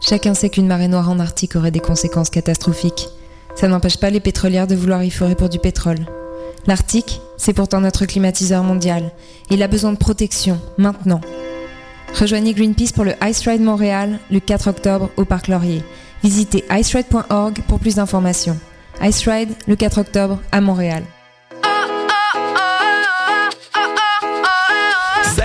Chacun sait qu'une marée noire en Arctique aurait des conséquences catastrophiques. Ça n'empêche pas les pétrolières de vouloir y forer pour du pétrole. L'Arctique, c'est pourtant notre climatiseur mondial. Il a besoin de protection, maintenant. Rejoignez Greenpeace pour le Ice Ride Montréal le 4 octobre au Parc Laurier. Visitez iceride.org pour plus d'informations. Ice Ride le 4 octobre à Montréal.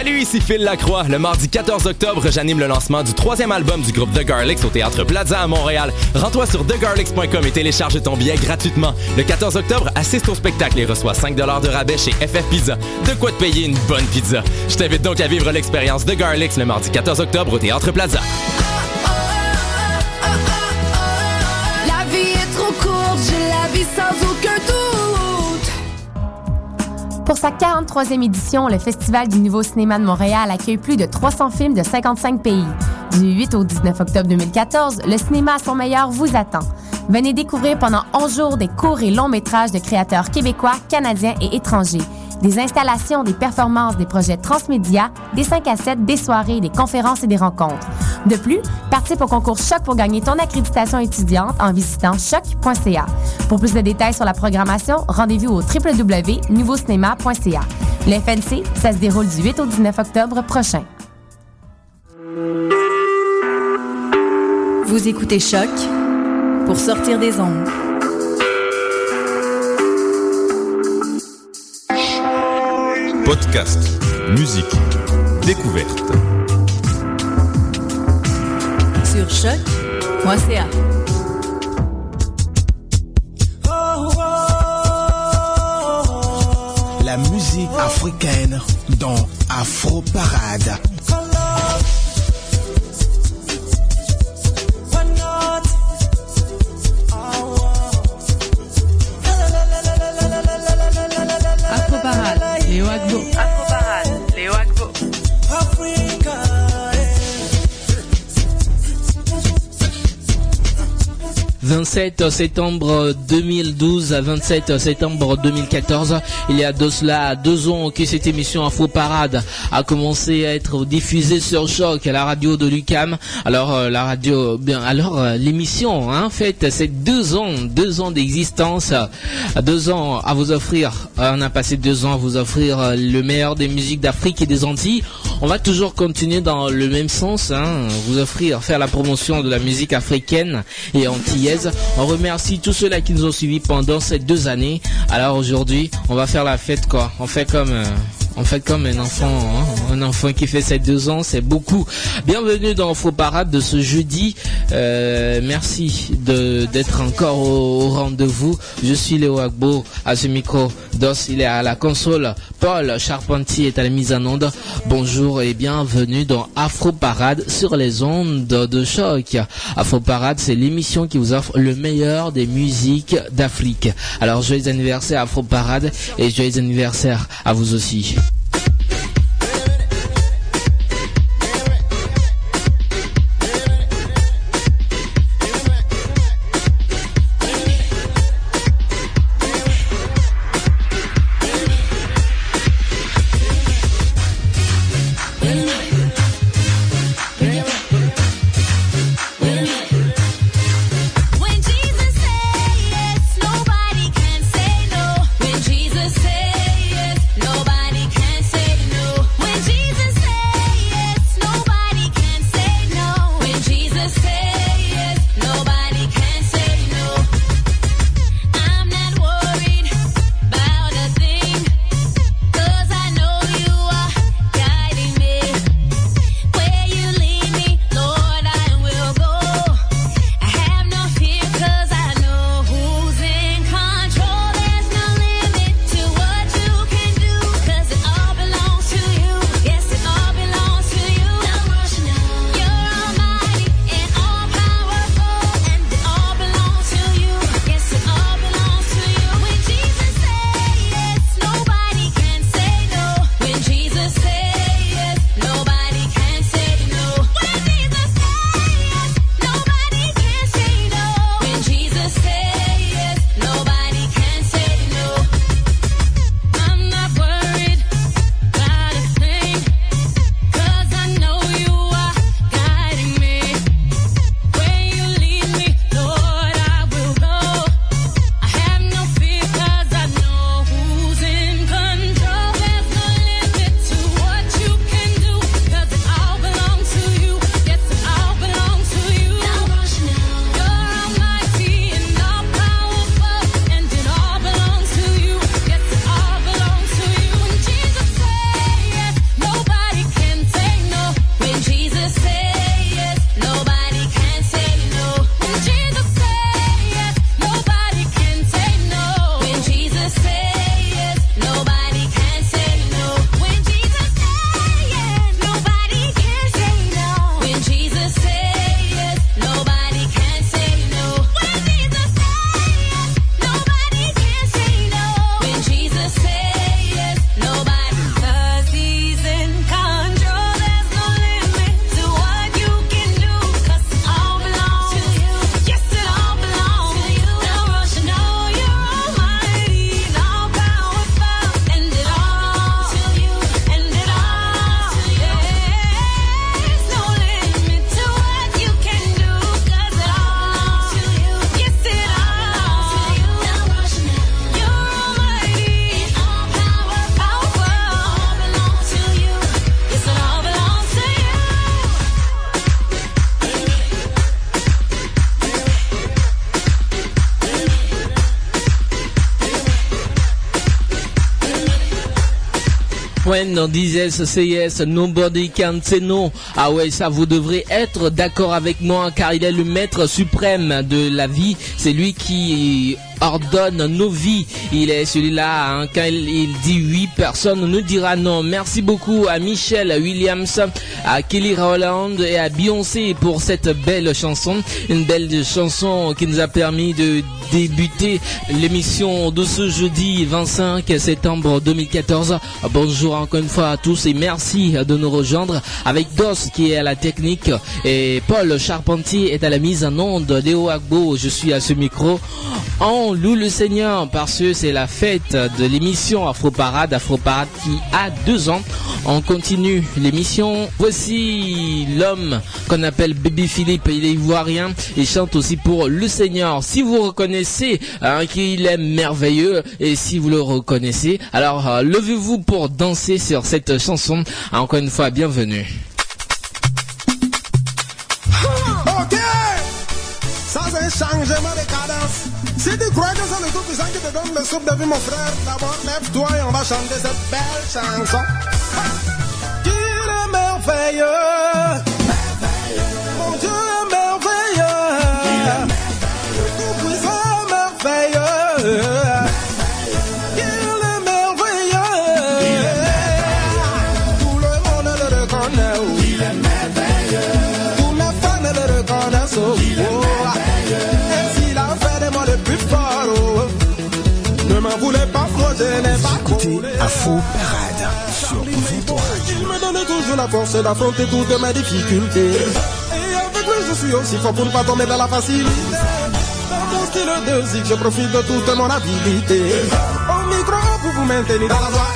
Salut, ici Phil Lacroix. Le mardi 14 octobre, j'anime le lancement du troisième album du groupe The Garlics au Théâtre Plaza à Montréal. Rends-toi sur thegarlics.com et télécharge ton billet gratuitement. Le 14 octobre, assiste au spectacle et reçois 5 de rabais chez FF Pizza. De quoi te payer une bonne pizza. Je t'invite donc à vivre l'expérience The Garlics le mardi 14 octobre au Théâtre Plaza. Pour sa 43e édition, le Festival du Nouveau Cinéma de Montréal accueille plus de 300 films de 55 pays. Du 8 au 19 octobre 2014, le cinéma à son meilleur vous attend. Venez découvrir pendant 11 jours des courts et longs métrages de créateurs québécois, canadiens et étrangers. Des installations, des performances, des projets transmédia, des 5 à 7, des soirées, des conférences et des rencontres. De plus, participe au concours Choc pour gagner ton accréditation étudiante en visitant choc.ca. Pour plus de détails sur la programmation, rendez-vous au www.nouveaucinéma.ca. Le FNC, ça se déroule du 8 au 19 octobre prochain. Vous écoutez Choc pour sortir des ondes. Podcast, musique, découverte. Sur choc.ca. La musique africaine dans Afro Parade. Parade, 27 septembre 2012 à 27 septembre 2014. Il y a de cela deux ans que cette émission Info Parade a commencé à être diffusée sur Choc à la radio de Lucam. Alors euh, la radio, bien alors euh, l'émission, hein, fait, c'est deux ans, deux ans d'existence, deux ans à vous offrir. Euh, on a passé deux ans à vous offrir euh, le meilleur des musiques d'Afrique et des Antilles. On va toujours continuer dans le même sens, hein, vous offrir, faire la promotion de la musique africaine et antillaise. On remercie tous ceux-là qui nous ont suivis pendant ces deux années. Alors aujourd'hui, on va faire la fête quoi. On fait comme euh, on fait comme un enfant, hein, un enfant qui fait ses deux ans, c'est beaucoup. Bienvenue dans Faux Parade de ce jeudi. Euh, merci d'être encore au, au rendez-vous. Je suis Léo Agbo à ce micro. Dos, il est à la console. Paul Charpentier est à la mise en onde. Bonjour et bienvenue dans Afro Parade sur les ondes de choc. Afro Parade, c'est l'émission qui vous offre le meilleur des musiques d'Afrique. Alors joyeux anniversaire Afro Parade et joyeux anniversaire à vous aussi. When disait say yes, nobody can say no. Ah ouais, ça vous devrez être d'accord avec moi car il est le maître suprême de la vie. C'est lui qui ordonne nos vies. Il est celui-là, hein, quand il, dit oui, personne ne dira non. Merci beaucoup à Michelle Williams, à Kelly Rowland et à Beyoncé pour cette belle chanson. Une belle chanson qui nous a permis de débuter l'émission de ce jeudi 25 septembre 2014. Bonjour encore une fois à tous et merci de nous rejoindre avec DOS qui est à la technique et Paul Charpentier est à la mise en onde. Léo Agbo, je suis à ce micro. Loue le Seigneur parce que c'est la fête de l'émission Afro Parade, Afro Parade qui a deux ans. On continue l'émission. Voici l'homme qu'on appelle Baby Philippe. Il est ivoirien. Il chante aussi pour le Seigneur. Si vous reconnaissez hein, qu'il est merveilleux et si vous le reconnaissez, alors euh, levez-vous pour danser sur cette chanson. Encore une fois, bienvenue. Si tu crois que c'est le tout puissant qui te donne le soupe de vie, mon frère, d'abord lève-toi et on va chanter cette belle chanson. Qu'il est merveilleux? Mon Dieu est merveilleux. Tout puissant merveilleux. Écoutez Afro Parade sur il me donne toujours la force d'affronter toutes mes difficultés. Et avec lui, je suis aussi fort pour ne pas tomber dans la facilité. Dans mon style de zik, je profite de toute mon habilité. Au micro, pour vous maintenir dans la joie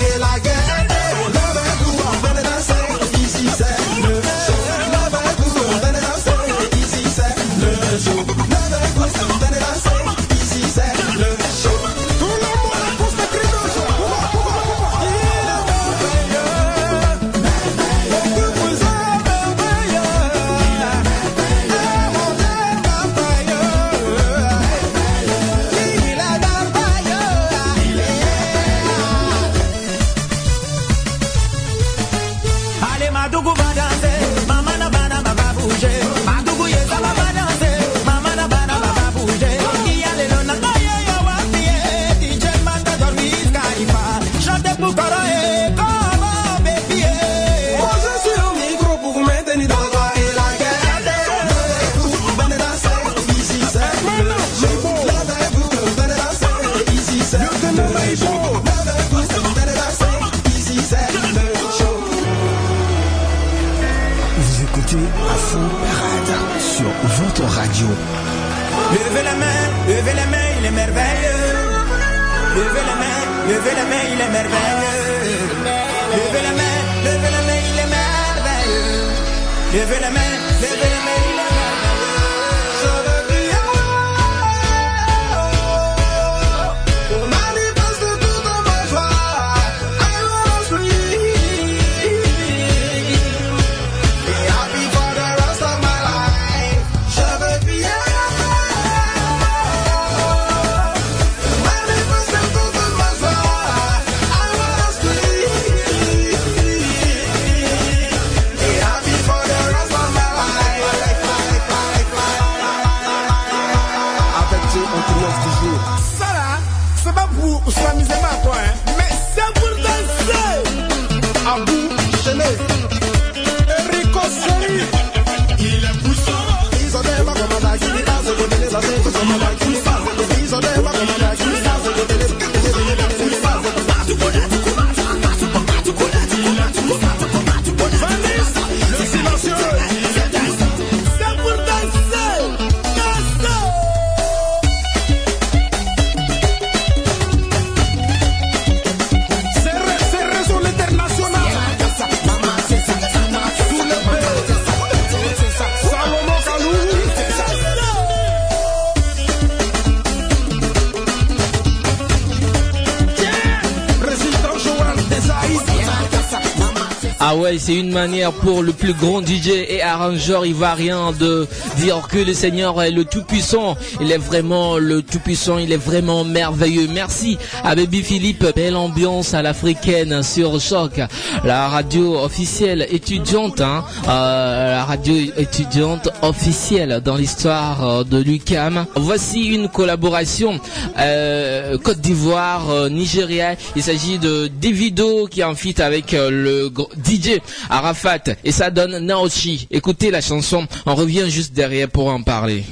Ah ouais, c'est une manière pour le plus grand DJ et arrangeur ivoirien de dire que le Seigneur est le Tout-Puissant. Il est vraiment le Tout-Puissant, il est vraiment merveilleux. Merci à Baby Philippe. Belle ambiance à l'africaine sur Choc. La radio officielle étudiante, hein, euh, la radio étudiante officielle dans l'histoire euh, de l'UCAM. Voici une collaboration euh, Côte d'Ivoire, euh, Nigeria. Il s'agit de Davido qui en feat avec le DJ Arafat et ça donne Naoshi. Écoutez la chanson, on revient juste derrière pour en parler.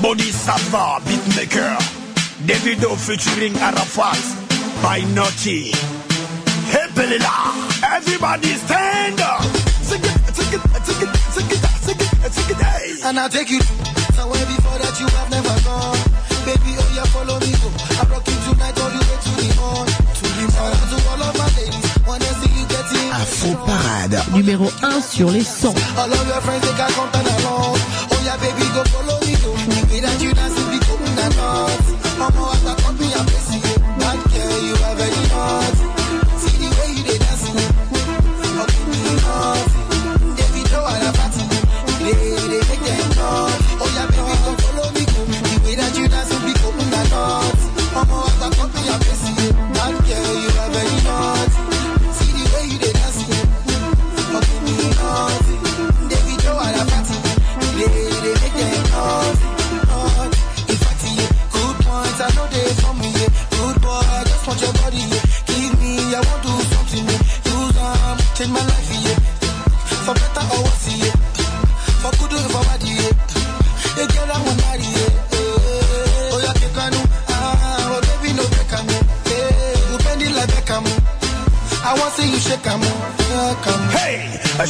Body Sava, beatmaker. Davido featuring Arafat by Naughty. Hey, Belila, everybody stand up. Sing it, sing it, sing it, sing it, sing it, sing it, hey. And I'll take you somewhere before that you have never gone. Baby, oh yeah, follow me, go. I rock you tonight all the way to the morn. Afro Parade. Numéro 1 sur les 100.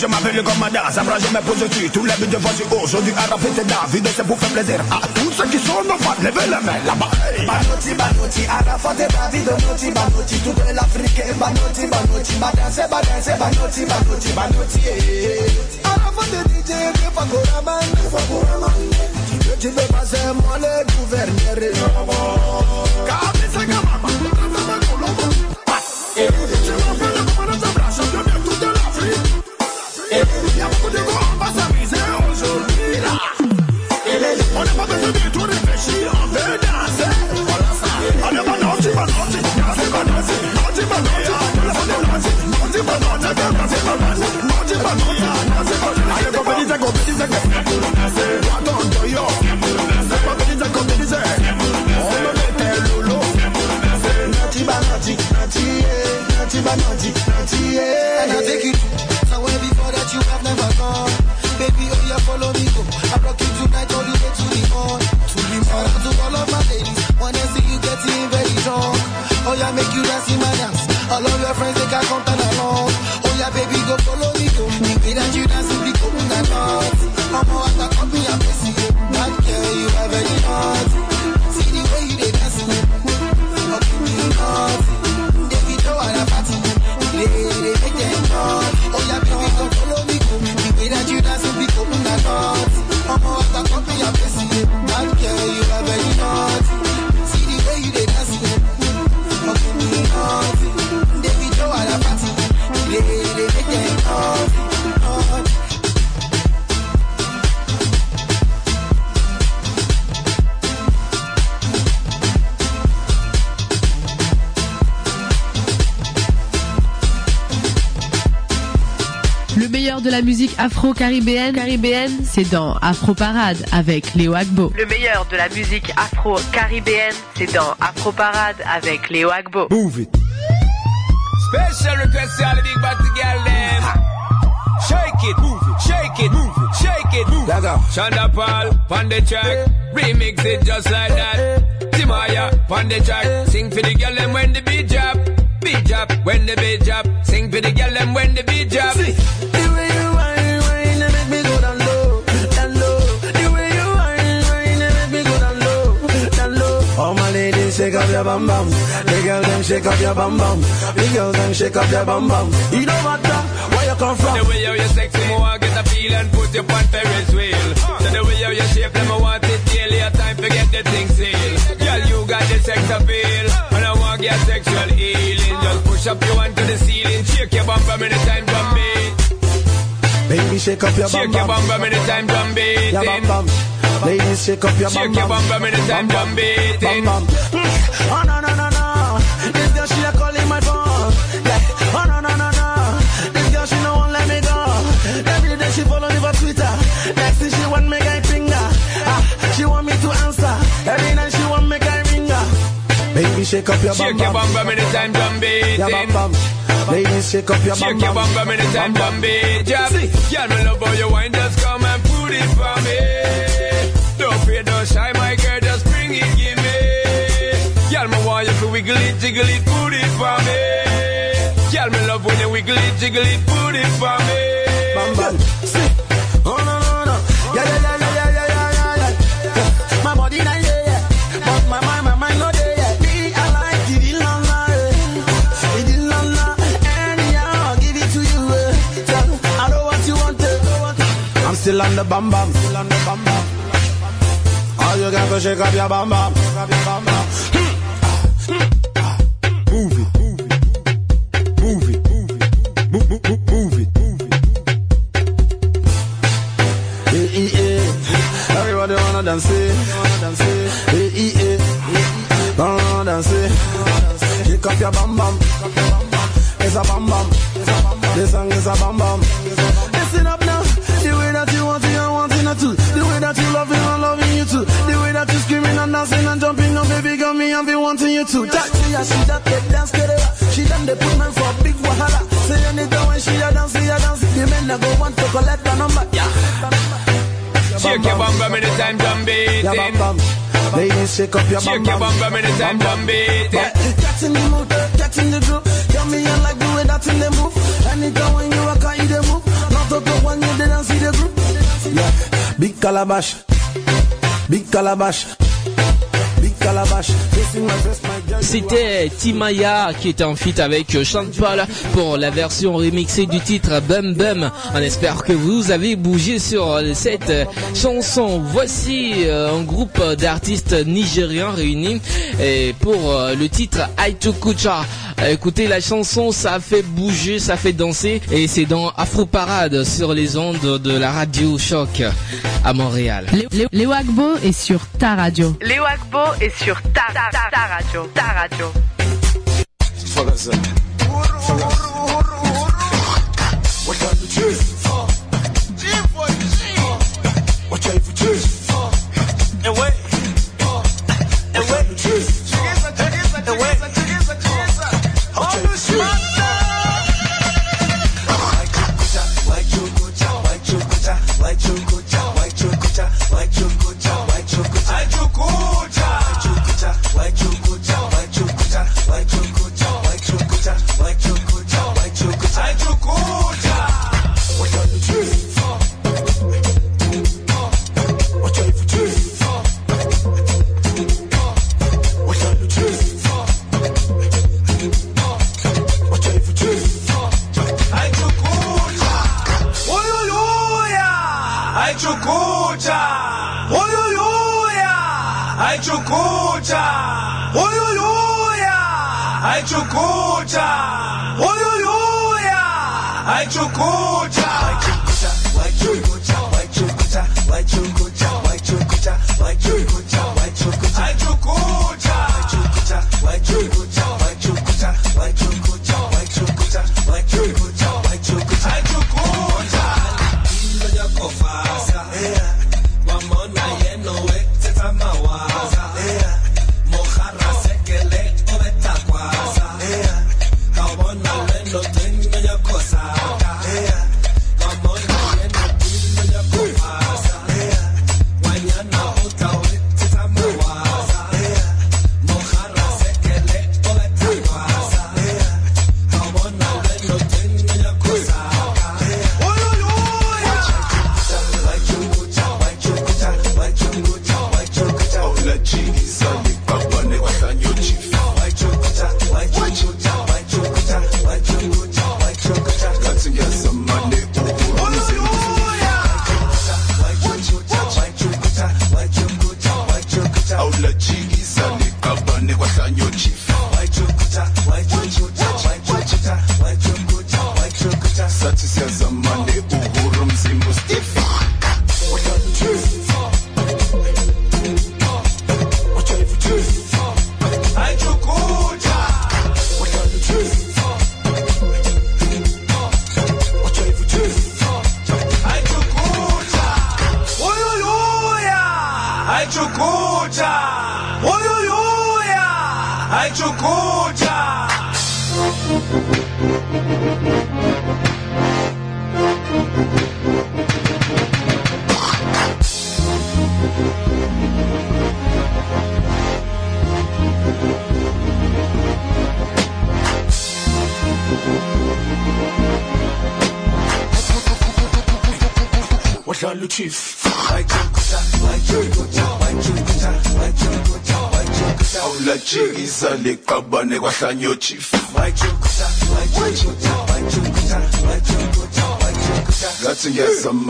Je m'appelle comme Madas, après je me pose dessus, tous les buts de voici aujourd'hui Arafat et David, c'est pour faire plaisir à tous ceux qui sont en bas, levez les mains là-bas. Banoti, Banoti, Arafat et David, Banoti, Banoti, toute l'Afrique, Banoti, Banoti, Badanse, Badanse, Banoti, Banoti, Banoti. Arafat et DJ, Fakoraman, Fakoraman. Tu veux, tu veux passer, moi le gouverneur. Kabisa Gamama, Tratama Colombo. Et make you dance in my dance. All of your friends, they can come musique afro-caribéenne, caribéenne, c'est dans Afro Parade avec Léo Agbo. Le meilleur de la musique afro-caribéenne, c'est dans Afro Parade avec Léo Agbo. Move it. Special request to all the big body girl them. Shake it, move it, shake it, move it, shake it, move it. Shonda Paul, on the track, remix it just like that. Timaya, on the track, sing for the girl them when the beat drop. Beat drop, when the beat drop, sing for the girl them when the beat drop. Shake up your bum bum. The girls them shake up your bum bum. The girls them shake up your bum bum. You know what? uh, Where you come from? The way how you sexy, me want get a feel and put you on Ferris wheel. So the way how you shape, them I want it daily. A time to get the thing sealed. Girl, you got the sex appeal, and I want get sexual healing. Just push up your hand to the ceiling. Shake your bum bum anytime drum beat. Baby, shake up your bum Shake your bum bum anytime drum beat. Your bum bum. Ladies, shake up your bum Shake your bum bum anytime drum beat. Bum bum. Oh no no no no. This girl she a calling my phone. Yeah. Oh no no no no. This girl she no won't let me go. Every day she follow me for Twitter. Next thing she want me guy finger. Ah, she want me to answer. Every night she want me guy ringer. Baby, shake up your bum Shake your bum bum anytime drum beat. Your bum bum. Ladies, shake up your bum Shake your bum bum anytime drum beat. Yeah. Girl, me love how you wine. Just come and put it for jiggle it, put it for me. Girl, me love when you wiggle it, jiggle it, put it for me. Bam bam. See. Oh no no no. Yeah yeah yeah yeah yeah yeah yeah yeah. yeah. My body not there yet, but my mind my mind not there yet. Me I like it in la, eh. it in la. Anyhow I'll give it to you. Eh. Tell I know what you want. Eh. I'm still on the bam bam, still on the bam bam. All you got to shake up your bam bam, shake up your bam bam. Dance, eh. Eh, eh, eh. Dance, eh. Kick up your bam bam. It's a bam bam. This song is a bam bam. Listen up now. The way that you want it, I want it too. The way that you love it, I'm loving you too. The way that you screaming and dancing and jumping up, baby, got me, I'm be wanting you too. That she a she that take dance. She done the put man for big wahala. Say anytime when she a dance, she a dance. The men that go want Shake your bum bum anytime drum beat. Yeah, bam bam. Ladies, shake up your Shake your bum bum anytime drum beat. Eh. Get in the mood, get in the groove. Tell me I like the way that in the move. Anytime when you walk you the move. Not to go when you didn't see the group. Yeah, big calabash, big calabash, big calabash. Is my best, my. C'était Timaya qui était en feat avec Sean Paul pour la version remixée du titre Bum Bum. On espère que vous avez bougé sur cette chanson. Voici euh, un groupe d'artistes nigérians réunis pour euh, le titre Aitukucha. Écoutez la chanson, ça fait bouger, ça fait danser et c'est dans Afro Parade sur les ondes de la radio Choc à Montréal. Léo Agbo est sur ta radio. Léo Agbo est sur ta, ta, ta, ta radio. Ta radio.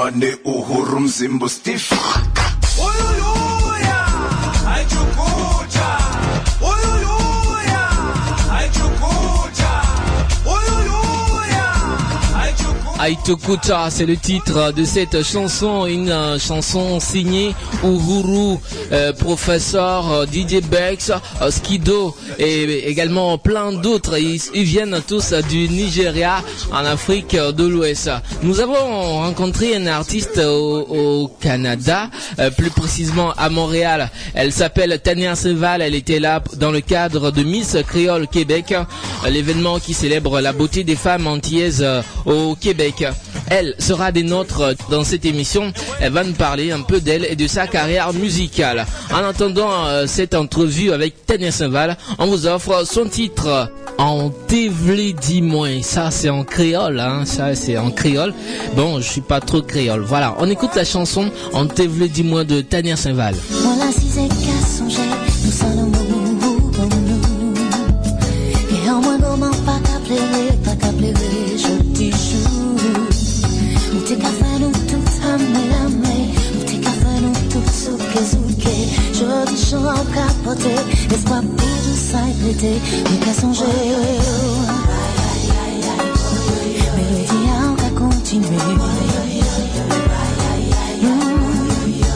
Money uhuru mzimbo stiff. Aitukuta, c'est le titre de cette chanson, une euh, chanson signée Uhuru, euh, professeur euh, DJ Bex, Skido et également plein d'autres. Ils, viennent tous du Nigeria en Afrique de l'Ouest. Nous avons rencontré un artiste au, Canada, plus précisément à Montréal. Elle s'appelle Tania Seval. Elle était là dans le cadre de Miss Créole Québec, l'événement qui célèbre la beauté des femmes antillaises au Québec. Elle sera des nôtres dans cette émission. Elle va nous parler un peu d'elle et de sa carrière musicale. En attendant euh, cette entrevue avec Tania Saint-Val, on vous offre son titre en Tévlé dis-moi. Ça c'est en créole, hein. Ça c'est en créole. Bon, je suis pas trop créole. Voilà, on écoute la chanson en Tévlé dis-moi de Tania Saint-Val. Voilà si en capoté, espoir pour tout ça prêté, mais qu'à songer. Mélodie en qu'à continuer.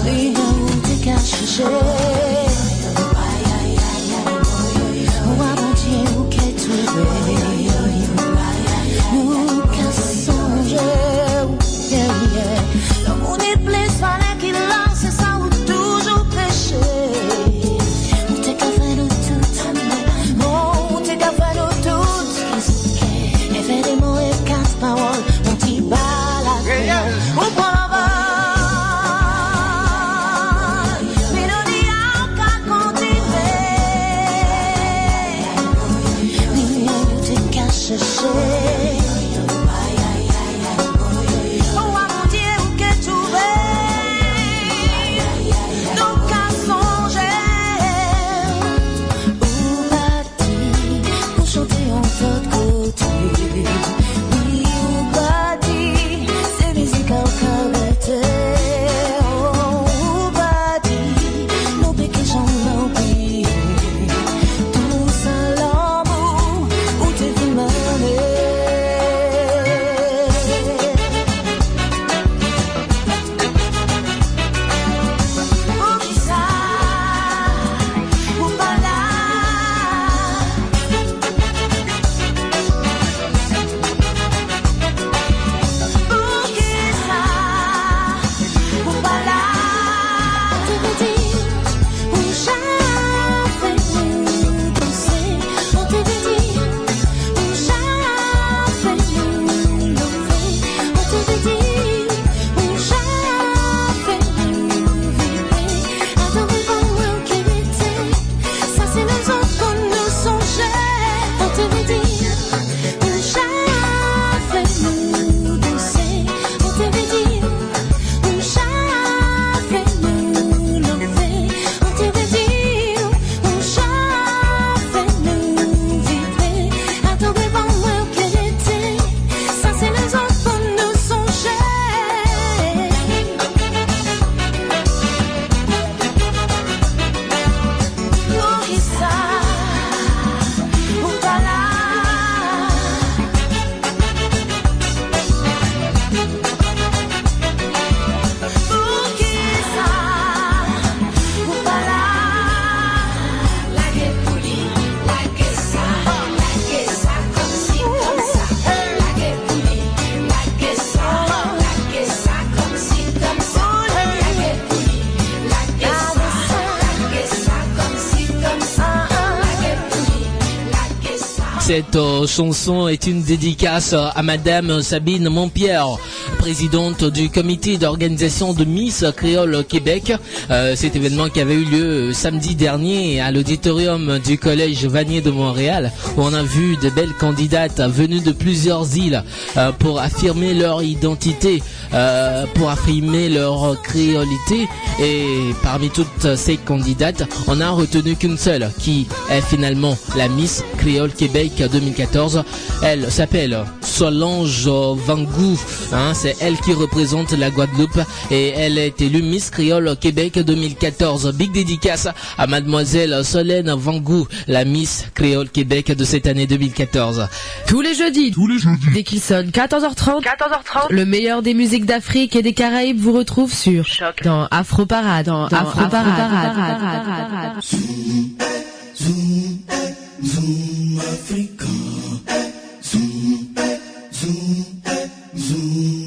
Oui, où t'es qu'à chercher. Cette chanson est une dédicace à Madame Sabine Montpierre, présidente du comité d'organisation de Miss Créole Québec. Euh, cet événement qui avait eu lieu euh, samedi dernier à l'auditorium du Collège Vanier de Montréal, où on a vu de belles candidates venues de plusieurs îles euh, pour affirmer leur identité, pour affirmer leur créolité. Et parmi toutes ces candidates, on n'a retenu qu'une seule, qui est finalement la Miss Créole Québec 2014. Elle s'appelle Solange Vangou. Hein, c'est elle qui représente la Guadeloupe et elle est élue Miss Créole Québec 2014. Big dédicace à mademoiselle Solène Vangou, la Miss Créole Québec de cette année 2014. Tous les jeudis, dès qu'il sonne 14h30, 14h30, le meilleur des musiques d'Afrique et des Caraïbes vous retrouve sur dans Afro Parade, dans, Afro Parade. Zoom, zoom Africa. Zoom, zoom, zoom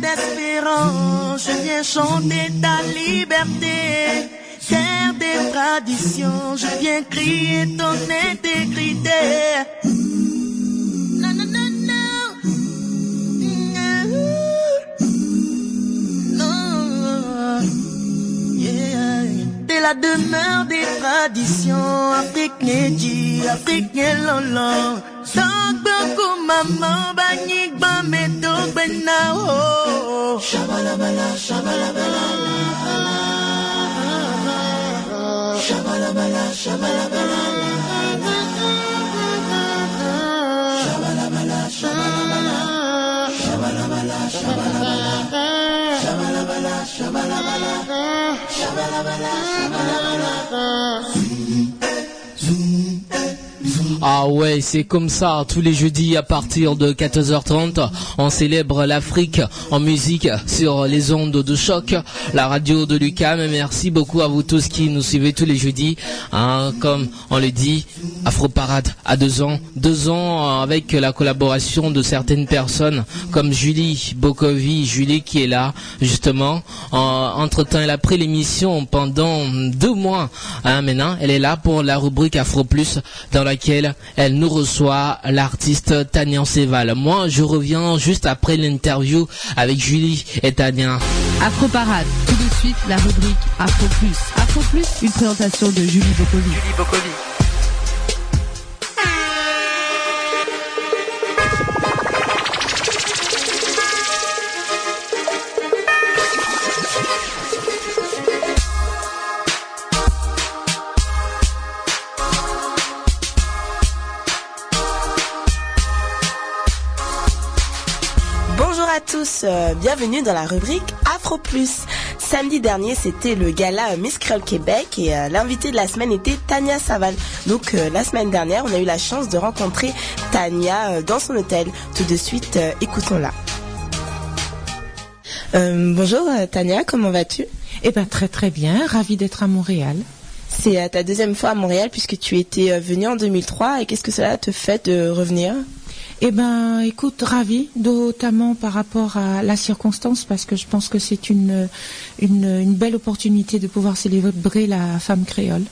D'espérance, je viens chanter ta liberté. Terre des traditions, je viens crier ton intégrité. La demeure des traditions africaines, dit africaine lolo. Tant beaucoup maman, banik, bameto, benao. Shabalabala, shabalabala. Shabalabala, shabalabala. Shabalabala, shabalabala. Shabalabala, Shabalabala, shabalabala. Shabalabala, shabalabala. Ah ouais, c'est comme ça, tous les jeudis à partir de 14h30, on célèbre l'Afrique en musique sur les ondes de choc, la radio de Lucam. Merci beaucoup à vous tous qui nous suivez tous les jeudis. Hein, comme on le dit, Afro Parade deux ans, deux ans avec la collaboration de certaines personnes comme Julie Bokovi, Julie qui est là justement. entre temps, elle a pris l'émission pendant deux mois. Hein, maintenant, elle est là pour la rubrique Afro Plus dans laquelle elle nous reçoit l'artiste Tania Seval. Moi, je reviens juste après l'interview avec Julie et Tania. Afro Parade, tout de suite la rubrique Afro Plus. Afro Plus, une présentation de Julie Bokovi. Julie Bokovi. Tous, euh, bienvenue dans la rubrique Afro Plus. Samedi dernier, c'était le gala Miss Creole Québec et euh, l'invité de la semaine était Tania Saval. Donc euh, la semaine dernière, on a eu la chance de rencontrer Tania euh, dans son hôtel. Tout de suite, euh, écoutons-la. Euh, bonjour Tania, comment vas-tu? Eh ben très très bien, ravie d'être à Montréal. C'est euh, ta deuxième fois à Montréal puisque tu étais euh, venue en 2003 et qu'est-ce que cela te fait de revenir? Eh ben, écoute, ravie, notamment par rapport à la circonstance, parce que je pense que c'est une, une, une belle opportunité de pouvoir célébrer la femme créole.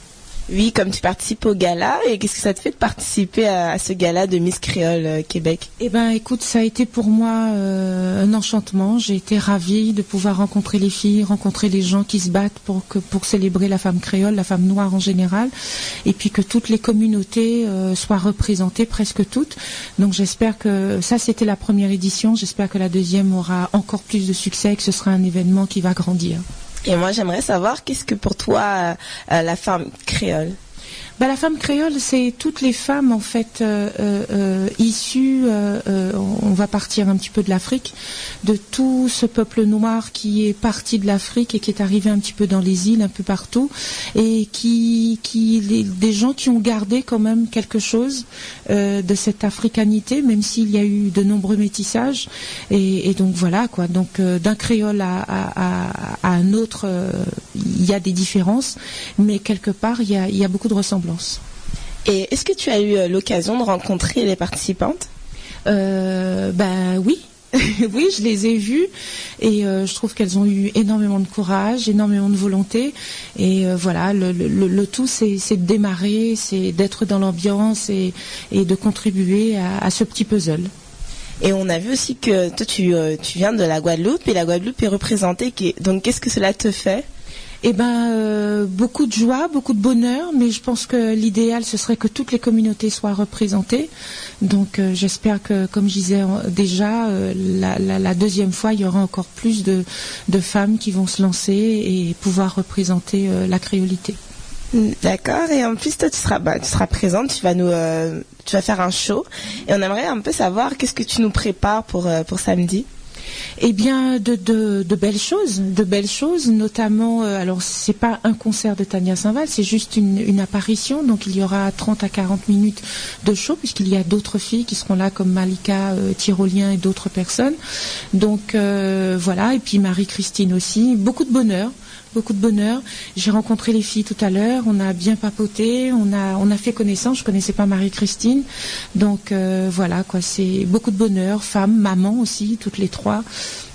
Oui, comme tu participes au gala, et qu'est-ce que ça te fait de participer à, ce gala de Miss Créole euh, Québec? Eh ben, écoute, ça a été pour moi euh, un enchantement. J'ai été ravie de pouvoir rencontrer les filles, rencontrer les gens qui se battent pour que pour célébrer la femme créole, la femme noire en général, et puis que toutes les communautés euh, soient représentées, presque toutes. Donc, j'espère que ça, c'était la première édition. J'espère que la deuxième aura encore plus de succès et que ce sera un événement qui va grandir. Et moi, j'aimerais savoir qu'est-ce que pour toi euh, euh, la femme créole? Bah, la femme créole, c'est toutes les femmes en fait euh, euh, euh, issues. on va partir un petit peu de l'Afrique, de tout ce peuple noir qui est parti de l'Afrique et qui est arrivé un petit peu dans les îles, un peu partout, et qui, des gens qui ont gardé quand même quelque chose de cette africanité, même s'il y a eu de nombreux métissages. Et, donc voilà quoi. Donc d'un créole à, un autre, il y a des différences, mais quelque part il y a, il y a beaucoup de ressemblances. Et est-ce que tu as eu euh, l'occasion de rencontrer les participantes? Euh, ben oui, oui, je les ai vues et euh, je trouve qu'elles ont eu énormément de courage, énormément de volonté. Et euh, voilà, le, le- le- le tout, c'est de démarrer, c'est d'être dans l'ambiance et, et de contribuer à, à ce petit puzzle. Et on a vu aussi que toi, tu, tu viens de la Guadeloupe et la Guadeloupe est représentée. Donc, qu'est-ce que cela te fait? Eh ben, euh, beaucoup de joie, beaucoup de bonheur, mais je pense que l'idéal, ce serait que toutes les communautés soient représentées. Donc, euh, j'espère que, comme je disais déjà, euh, la, deuxième fois, il y aura encore plus de, femmes qui vont se lancer et pouvoir représenter la créolité. D'accord. Et en plus, toi, tu seras, bah, tu seras présente. Tu vas nous, tu vas faire un show. Et on aimerait un peu savoir qu'est-ce que tu nous prépares pour pour samedi. Eh bien, de, belles choses, de belles choses, notamment. euh, alors, c'est pas un concert de Tania Saint-Val, c'est juste une, une apparition. Donc, il y aura 30 à 40 minutes de show, puisqu'il y a d'autres filles qui seront là, comme Malika euh, Tyrolien et d'autres personnes. Donc, euh, voilà. Et puis Marie-Christine aussi. Beaucoup de bonheur. Beaucoup de bonheur. J'ai rencontré les filles tout à l'heure. On a bien papoté. On a, on a fait connaissance. Je connaissais pas Marie-Christine. Donc euh, voilà quoi. C'est beaucoup de bonheur. Femme, maman aussi, toutes les trois.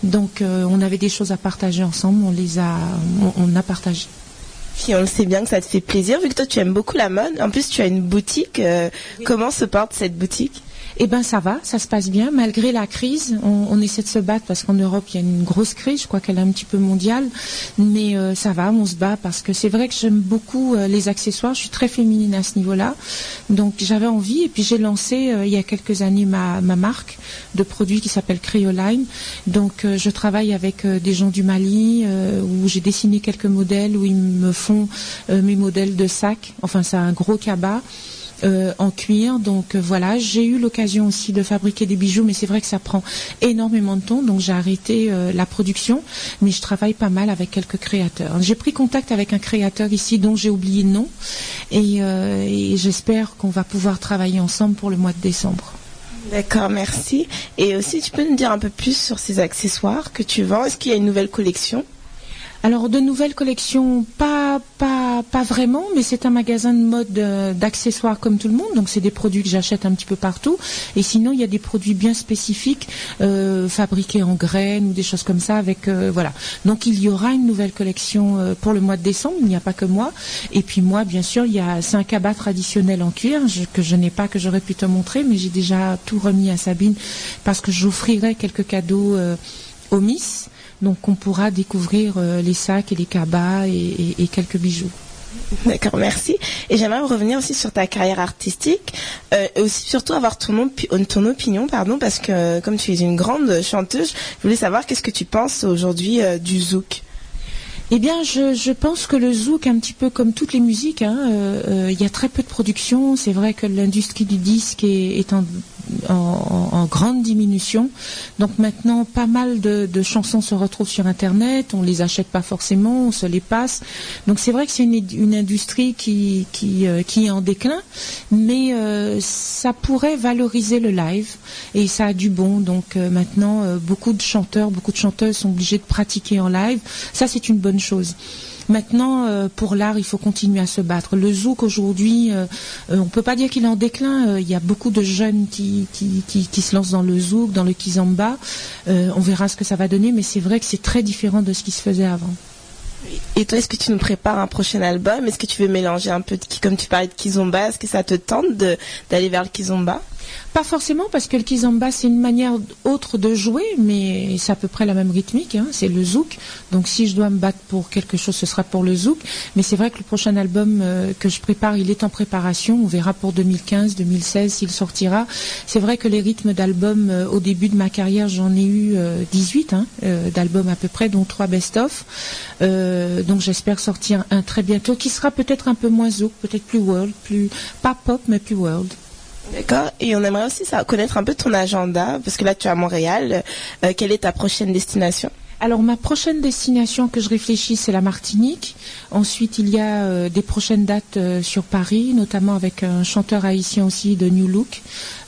Donc euh, on avait des choses à partager ensemble. On les a, on, on a partagé. Puis on le sait bien que ça te fait plaisir vu que toi tu aimes beaucoup la mode. En plus, tu as une boutique. euh, Comment se porte cette boutique? Eh ben ça va, ça se passe bien malgré la crise. On, essaie de se battre parce qu'en Europe il y a une grosse crise. Je crois qu'elle est un petit peu mondiale, mais euh, ça va, on se bat parce que c'est vrai que j'aime beaucoup euh, les accessoires. Je suis très féminine à ce niveau-là, donc j'avais envie et puis j'ai lancé euh, il y a quelques années ma, ma marque de produits qui s'appelle Creoline. Donc je travaille avec des gens du Mali où j'ai dessiné quelques modèles où ils me font mes modèles de sacs. Enfin c'est un gros cabas euh, en cuir. Donc euh, voilà, j'ai eu l'occasion aussi de fabriquer des bijoux, mais c'est vrai que ça prend énormément de temps, donc j'ai arrêté euh, la production, mais je travaille pas mal avec quelques créateurs. J'ai pris contact avec un créateur ici dont j'ai oublié le nom, et, euh, et j'espère qu'on va pouvoir travailler ensemble pour le mois de décembre. D'accord, merci. Et aussi, tu peux nous dire un peu plus sur ces accessoires que tu vends Est-ce qu'il y a une nouvelle collection? Alors de nouvelles collections, pas pas pas vraiment, mais c'est un magasin de mode euh, d'accessoires comme tout le monde, donc c'est des produits que j'achète un petit peu partout. Et sinon, il y a des produits bien spécifiques euh, fabriqués en graines ou des choses comme ça. Avec euh, voilà. Donc il y aura une nouvelle collection pour le mois de décembre. Il n'y a pas que moi. Et puis moi, bien sûr, il y a c'est un cabas traditionnel en cuir que je n'ai pas, que j'aurais pu te montrer, mais j'ai déjà tout remis à Sabine parce que j'offrirai quelques cadeaux aux Miss. Donc on pourra découvrir les sacs et les cabas et quelques bijoux. D'accord, merci. Et j'aimerais revenir aussi sur ta carrière artistique, euh, et aussi surtout avoir ton, opi- ton opinion, pardon, parce que comme tu es une grande chanteuse, je voulais savoir qu'est-ce que tu penses aujourd'hui euh, du zouk. Eh bien, je, pense que le zouk, un petit peu comme toutes les musiques, hein, euh, il y a très peu de production. C'est vrai que l'industrie du disque est, est en, en- grande diminution. Donc maintenant, pas mal de, chansons se retrouvent sur Internet. On les achète pas forcément, on se les passe. Donc c'est vrai que c'est une, industrie euh, qui est en déclin, mais euh, ça pourrait valoriser le live et ça a du bon. Donc euh, maintenant, beaucoup de chanteurs, beaucoup de chanteuses sont obligés de pratiquer en live. Ça, c'est une bonne chose. Maintenant, euh, pour l'art, il faut continuer à se battre. Le zouk aujourd'hui, euh, euh, on peut pas dire qu'il est en déclin. Il y a beaucoup de jeunes qui, se lancent dans le zouk, dans le kizomba. On verra ce que ça va donner, mais c'est vrai que c'est très différent de ce qui se faisait avant. Et toi, est-ce que tu nous prépares un prochain album? Est-ce que tu veux mélanger un peu, de, comme tu parlais de kizomba, est-ce que ça te tente d'aller vers le kizomba? Pas forcément parce que le kizomba c'est une manière autre de jouer, mais c'est à peu près la même rythmique. hein, c'est le zouk. Donc si je dois me battre pour quelque chose, ce sera pour le zouk. Mais c'est vrai que le prochain album euh, que je prépare, il est en préparation. On verra pour 2015, 2016 s'il sortira. C'est vrai que les rythmes d'albums euh, au début de ma carrière, j'en ai eu euh, 18 hein, euh, d'albums à peu près, dont trois best-of. Donc j'espère sortir un très bientôt, qui sera peut-être un peu moins zouk, peut-être plus world, plus pas pop mais plus world. D'accord. Et on aimerait aussi connaître un peu ton agenda, parce que là tu es à Montréal. Euh, quelle est ta prochaine destination? Alors ma prochaine destination que je réfléchis, c'est la Martinique. Ensuite, il y a euh, des prochaines dates euh, sur Paris, notamment avec un chanteur haïtien aussi de New Look,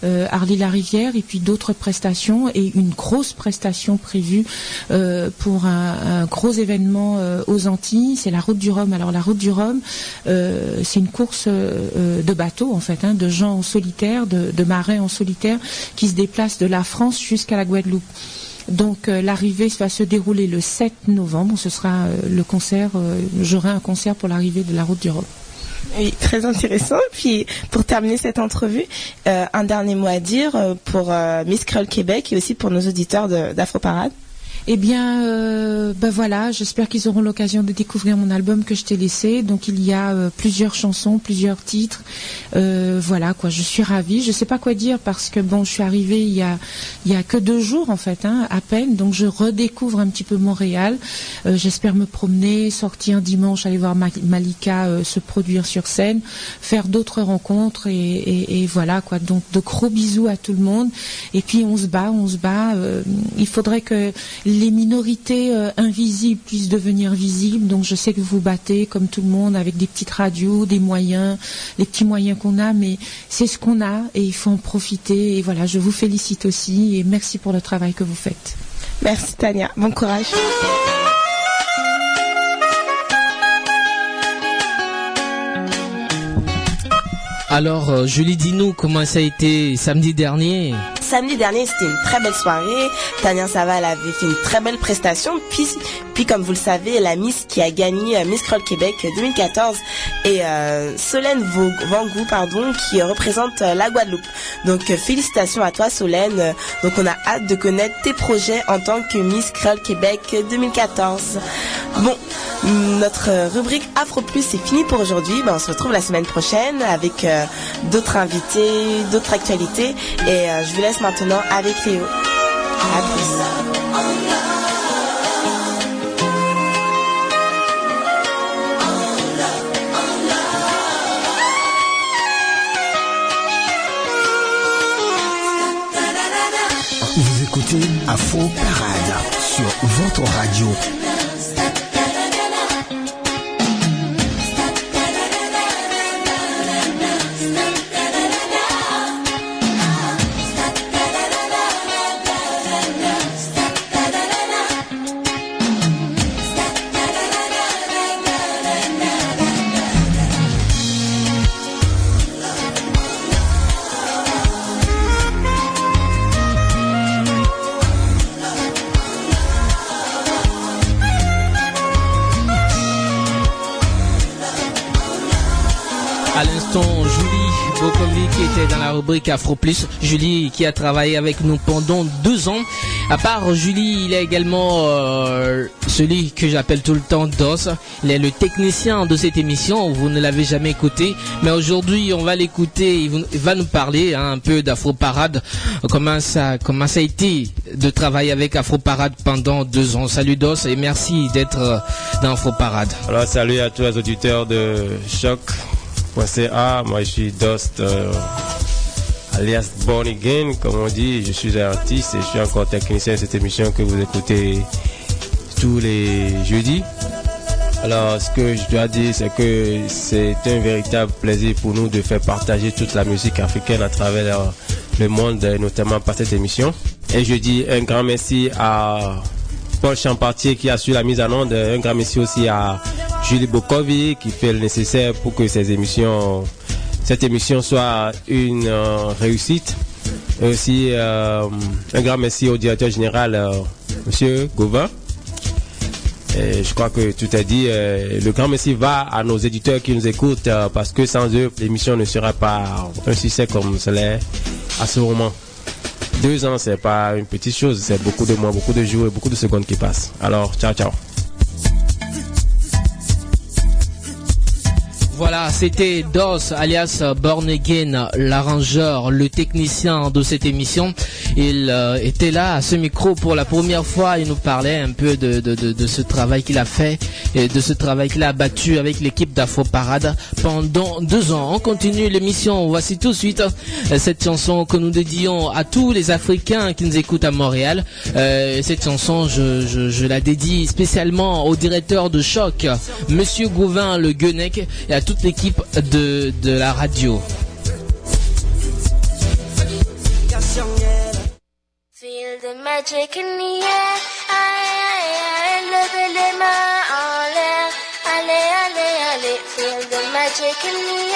euh, Harley Larivière, et puis d'autres prestations et une grosse prestation prévue euh, pour un, gros événement aux Antilles. C'est la Route du Rhum. Alors la Route du Rhum, c'est une course de bateaux en fait, hein, de gens en solitaire, de, de marins en solitaire, qui se déplacent de la France jusqu'à la Guadeloupe. Donc euh, l'arrivée va se dérouler le 7 novembre. Ce sera euh, le concert. euh, J'aurai un concert pour l'arrivée de la Route du Rhum. Oui, très intéressant. Puis pour terminer cette entrevue, un dernier mot à dire pour Miss Creole Québec et aussi pour nos auditeurs d'Afro Parade. Eh bien, euh, ben voilà, j'espère qu'ils auront l'occasion de découvrir mon album que je t'ai laissé. Donc il y a euh, plusieurs chansons, plusieurs titres. Euh, voilà quoi, je suis ravie. Je sais pas quoi dire parce que bon, je suis arrivée il y a il y a que deux jours en fait, hein, à peine. Donc je redécouvre un petit peu Montréal. J'espère me promener, sortir dimanche, aller voir Ma- Malika se produire sur scène, faire d'autres rencontres et, voilà quoi. Donc de gros bisous à tout le monde. Et puis on se bat, on se bat. Il faudrait que minorités euh, invisibles puissent devenir visibles. Donc je sais que vous vous battez comme tout le monde avec des petites radios, des moyens, les petits moyens qu'on a, mais c'est ce qu'on a et il faut en profiter. Et voilà, je vous félicite aussi et merci pour le travail que vous faites. Merci Tania, bon courage. Alors, euh, Julie, dis-nous comment ça a été samedi dernier. Samedi dernier, c'était une très belle soirée. Tania Saval avait fait une très belle prestation. Puis, puis comme vous le savez, la Miss qui a gagné euh, Miss Kroll Québec 2014 est euh, Solène Vangou, pardon, qui euh, représente euh, la Guadeloupe. Donc euh, félicitations à toi, Solène. Euh, Donc on a hâte de connaître tes projets en tant que Miss Kroll Québec 2014. Bon, notre rubrique Afro Plus est finie pour aujourd'hui. Ben, on se retrouve la semaine prochaine avec euh, d'autres invités, d'autres actualités. Et euh, je vous laisse maintenant avec Léo. À plus. Vous écoutez Afro Parade sur votre radio. Qui était dans la rubrique Afro Plus. Julie qui a travaillé avec nous pendant deux ans. À part Julie, il a également euh, celui que j'appelle tout le temps DOS. Il est le technicien de cette émission. Vous ne l'avez jamais écouté. Mais aujourd'hui, on va l'écouter. Il va nous parler hein, un peu d'Afro Parade. Comment ça, comment ça a été de travailler avec Afro Parade pendant deux ans. Salut DOS et merci d'être euh, dans Afro Parade. Alors salut à tous les auditeurs de choc.ca. Moi je suis Dost euh, alias Born Again comme on dit. Je suis artiste et je suis encore technicien de cette émission que vous écoutez tous les jeudis. Alors ce que je dois dire c'est que c'est un véritable plaisir pour nous de faire partager toute la musique africaine à travers euh, le monde et notamment par cette émission. Et je dis un grand merci à Paul Champartier qui assure la mise en onde. Un grand merci aussi à Julie Bokovi qui fait le nécessaire pour que ces émissions, cette émission soit une euh, réussite. Et aussi euh, un grand merci au directeur général, euh, Monsieur Gauvin. Et je crois que tout est dit. Le grand merci va à nos éditeurs qui nous écoutent parce que sans eux, l'émission ne sera pas un succès comme cela à ce moment. Deux ans, c'est pas une petite chose, c'est beaucoup de mois, beaucoup de jours et beaucoup de secondes qui passent. Alors, ciao, ciao. Voilà, c'était Dos alias Born l'arrangeur, le technicien de cette émission. Il euh, était là à ce micro pour la première fois. Il nous parlait un peu de, ce travail qu'il a fait et de ce travail qu'il a abattu avec l'équipe d'Afro Parade pendant deux ans. On continue l'émission. Voici tout de suite euh, cette chanson que nous dédions à tous les Africains qui nous écoutent à Montréal. Euh, cette chanson, je, je, la dédie spécialement au directeur de Choc, Monsieur Gouvin Le Guenec, et à toute l'équipe de, de la radio. Feel the magic in the air. Aïe, aïe, aïe, levez les mains en l'air. Allez, allez, allez. Feel the magic in the air.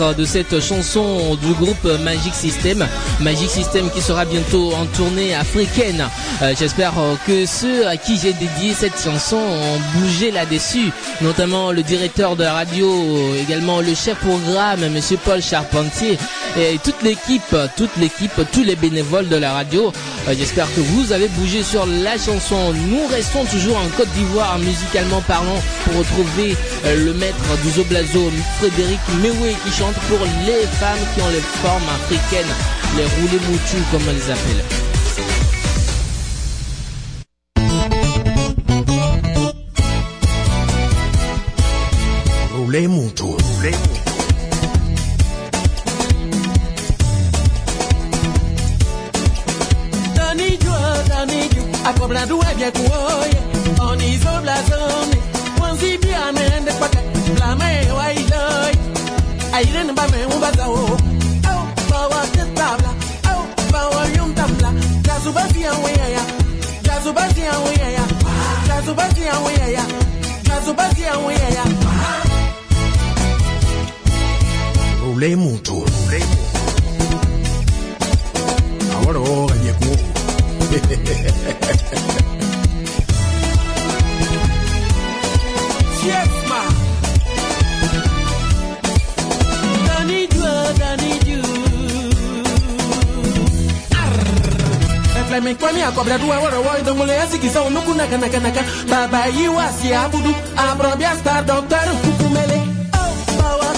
De cette chanson du groupe Magic System. Magic System qui sera bientôt en tournée africaine. Euh, J'espère que ceux à qui j'ai dédié cette chanson ont bougé là-dessus, notamment le directeur de la radio, également le chef programme, Monsieur Paul Charpentier, et toute l'équipe, toute l'équipe, tous les bénévoles de la radio. Euh, J'espère que vous avez bougé sur la chanson. Nous restons toujours en Côte d'Ivoire, musicalement parlant, pour retrouver euh, le maître du Zoblazo, Frédéric Mewé, qui chante pour les femmes qui ont les formes africaines, les roulés moutus comme on les appelle. Rule mutu rule ahora oye Yes, ma. Danny Dua, Danny Dua. Arr. É Tikisa unuku naka naka naka Baba iwa si abudu. Abrobia star doctor kukumele Au oh, bawa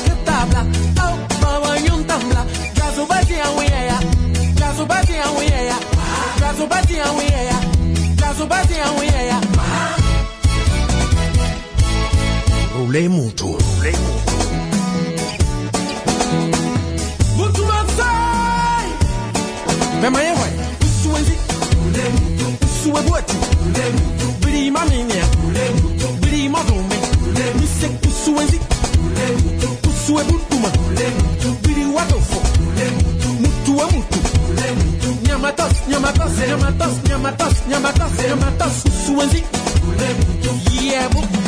Birima minia Birima dume Mise kusuenzi Kusue buntuma Biri watofo Mutuwe mutu Nyamatas, nyamatas, nyamatas, nyamatas, nyamatas, nyamatas Kusuenzi Yeah, butu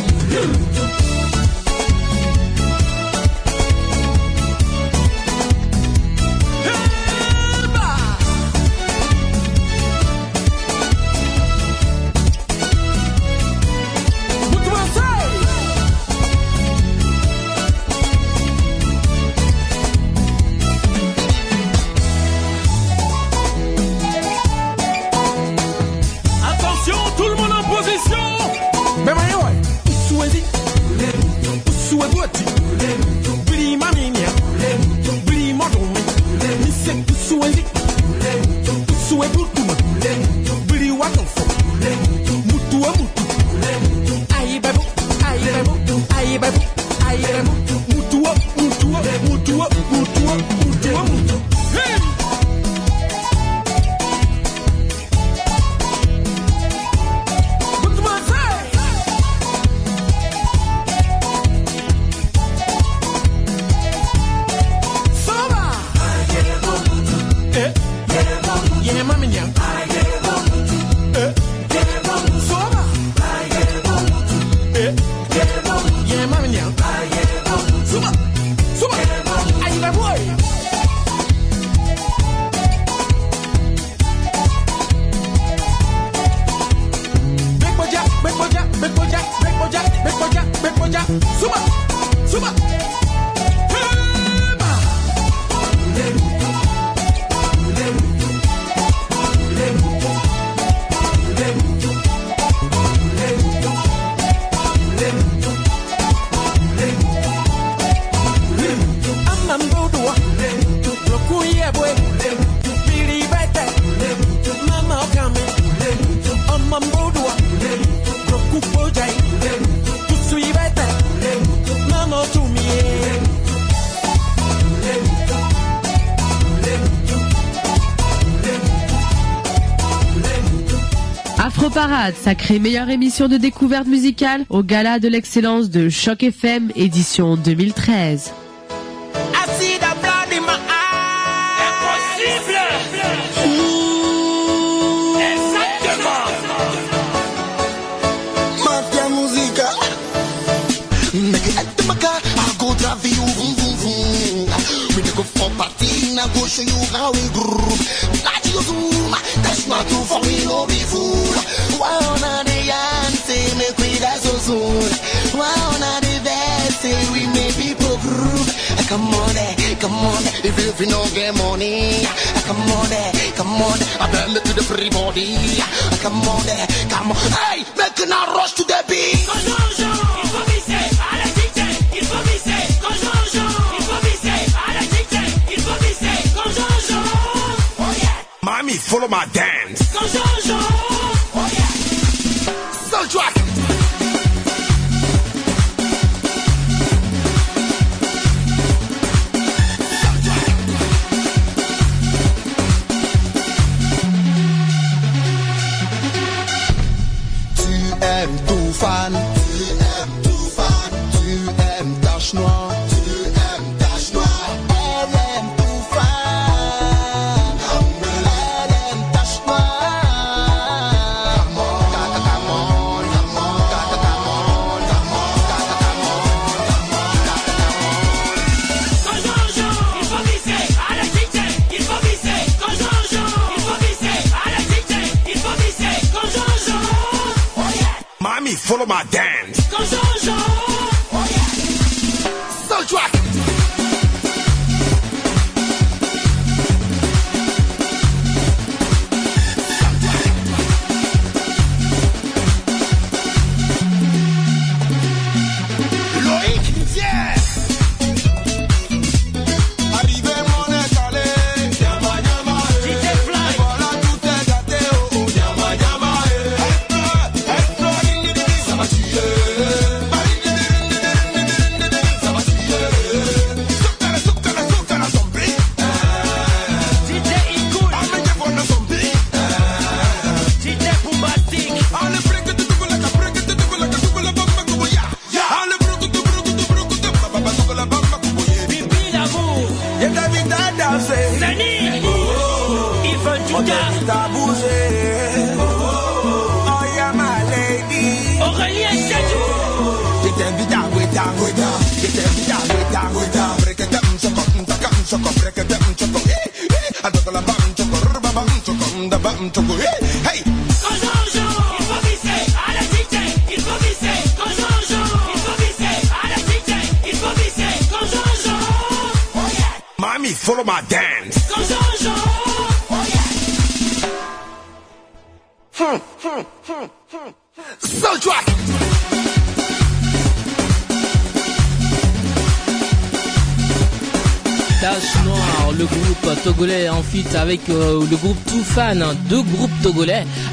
Afro Parade, sacrée meilleure émission de découverte musicale au Gala de l'excellence de Choc FM édition 2013. We dey go show you how we groove. Like you zoom That's not too for we no be fool. Why on the yante Make we dance so soon. Why on the best Say we make people groove. Eh, come on there, come on there If you, you no get money Come on there, come on I bend to the free body. Come on there, come on Hey, make a rush to the beat follow my dance. Tu aimes tout fan. Tu aimes tout fan. Tu aimes tache noire follow my dance.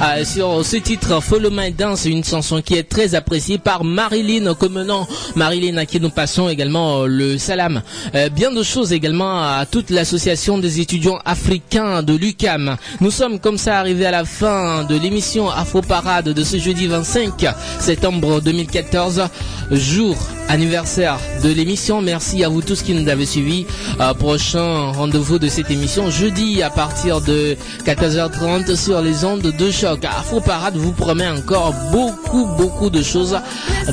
Euh, sur ce titre Follow My Dance, une chanson qui est très appréciée par Marilyn comme nom. Marilyn à qui nous passons également euh, le salam. Euh, bien de choses également à toute l'association des étudiants africains de l'UCAM. Nous sommes comme ça arrivés à la fin de l'émission Afro Parade de ce jeudi 25 septembre 2014, jour anniversaire de l'émission. Merci à vous tous qui nous avez suivis. Euh, prochain rendez-vous de cette émission jeudi à partir de 14h30 sur les ondes de choc. Afro Parade vous promet encore beaucoup beaucoup de choses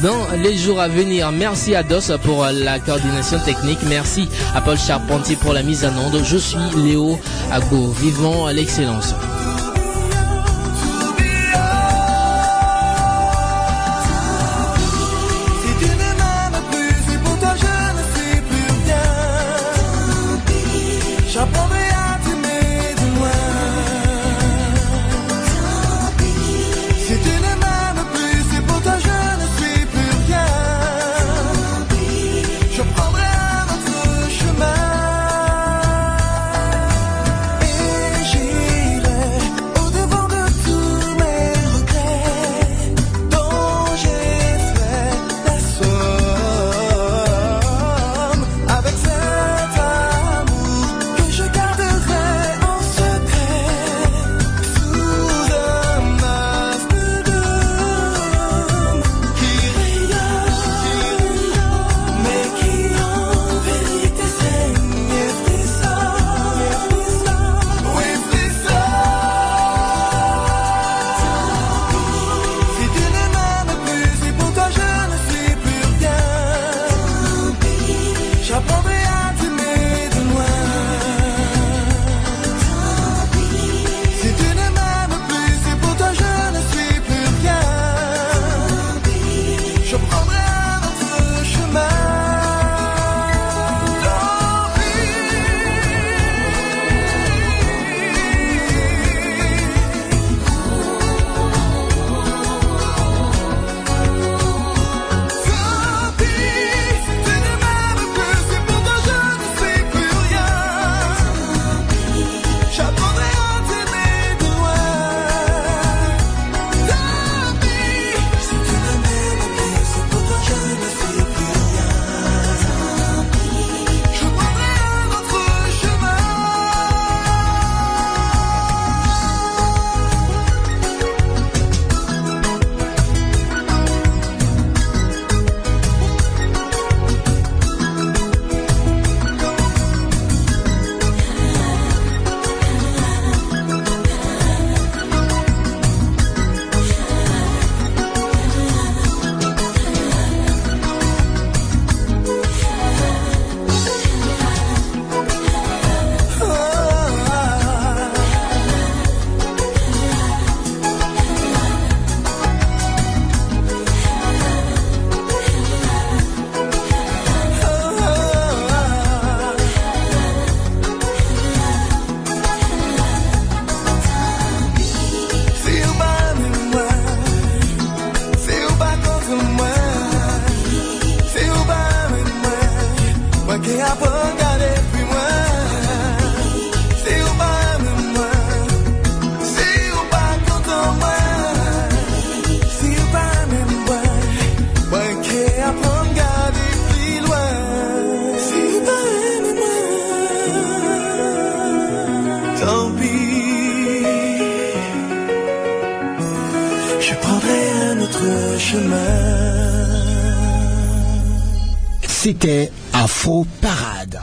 dans les jours à venir. Merci à DOS pour la coordination technique. Merci à Paul Charpentier pour la mise en onde. Je suis Léo Ago. Vivons l'excellence. C'était Afro Parade.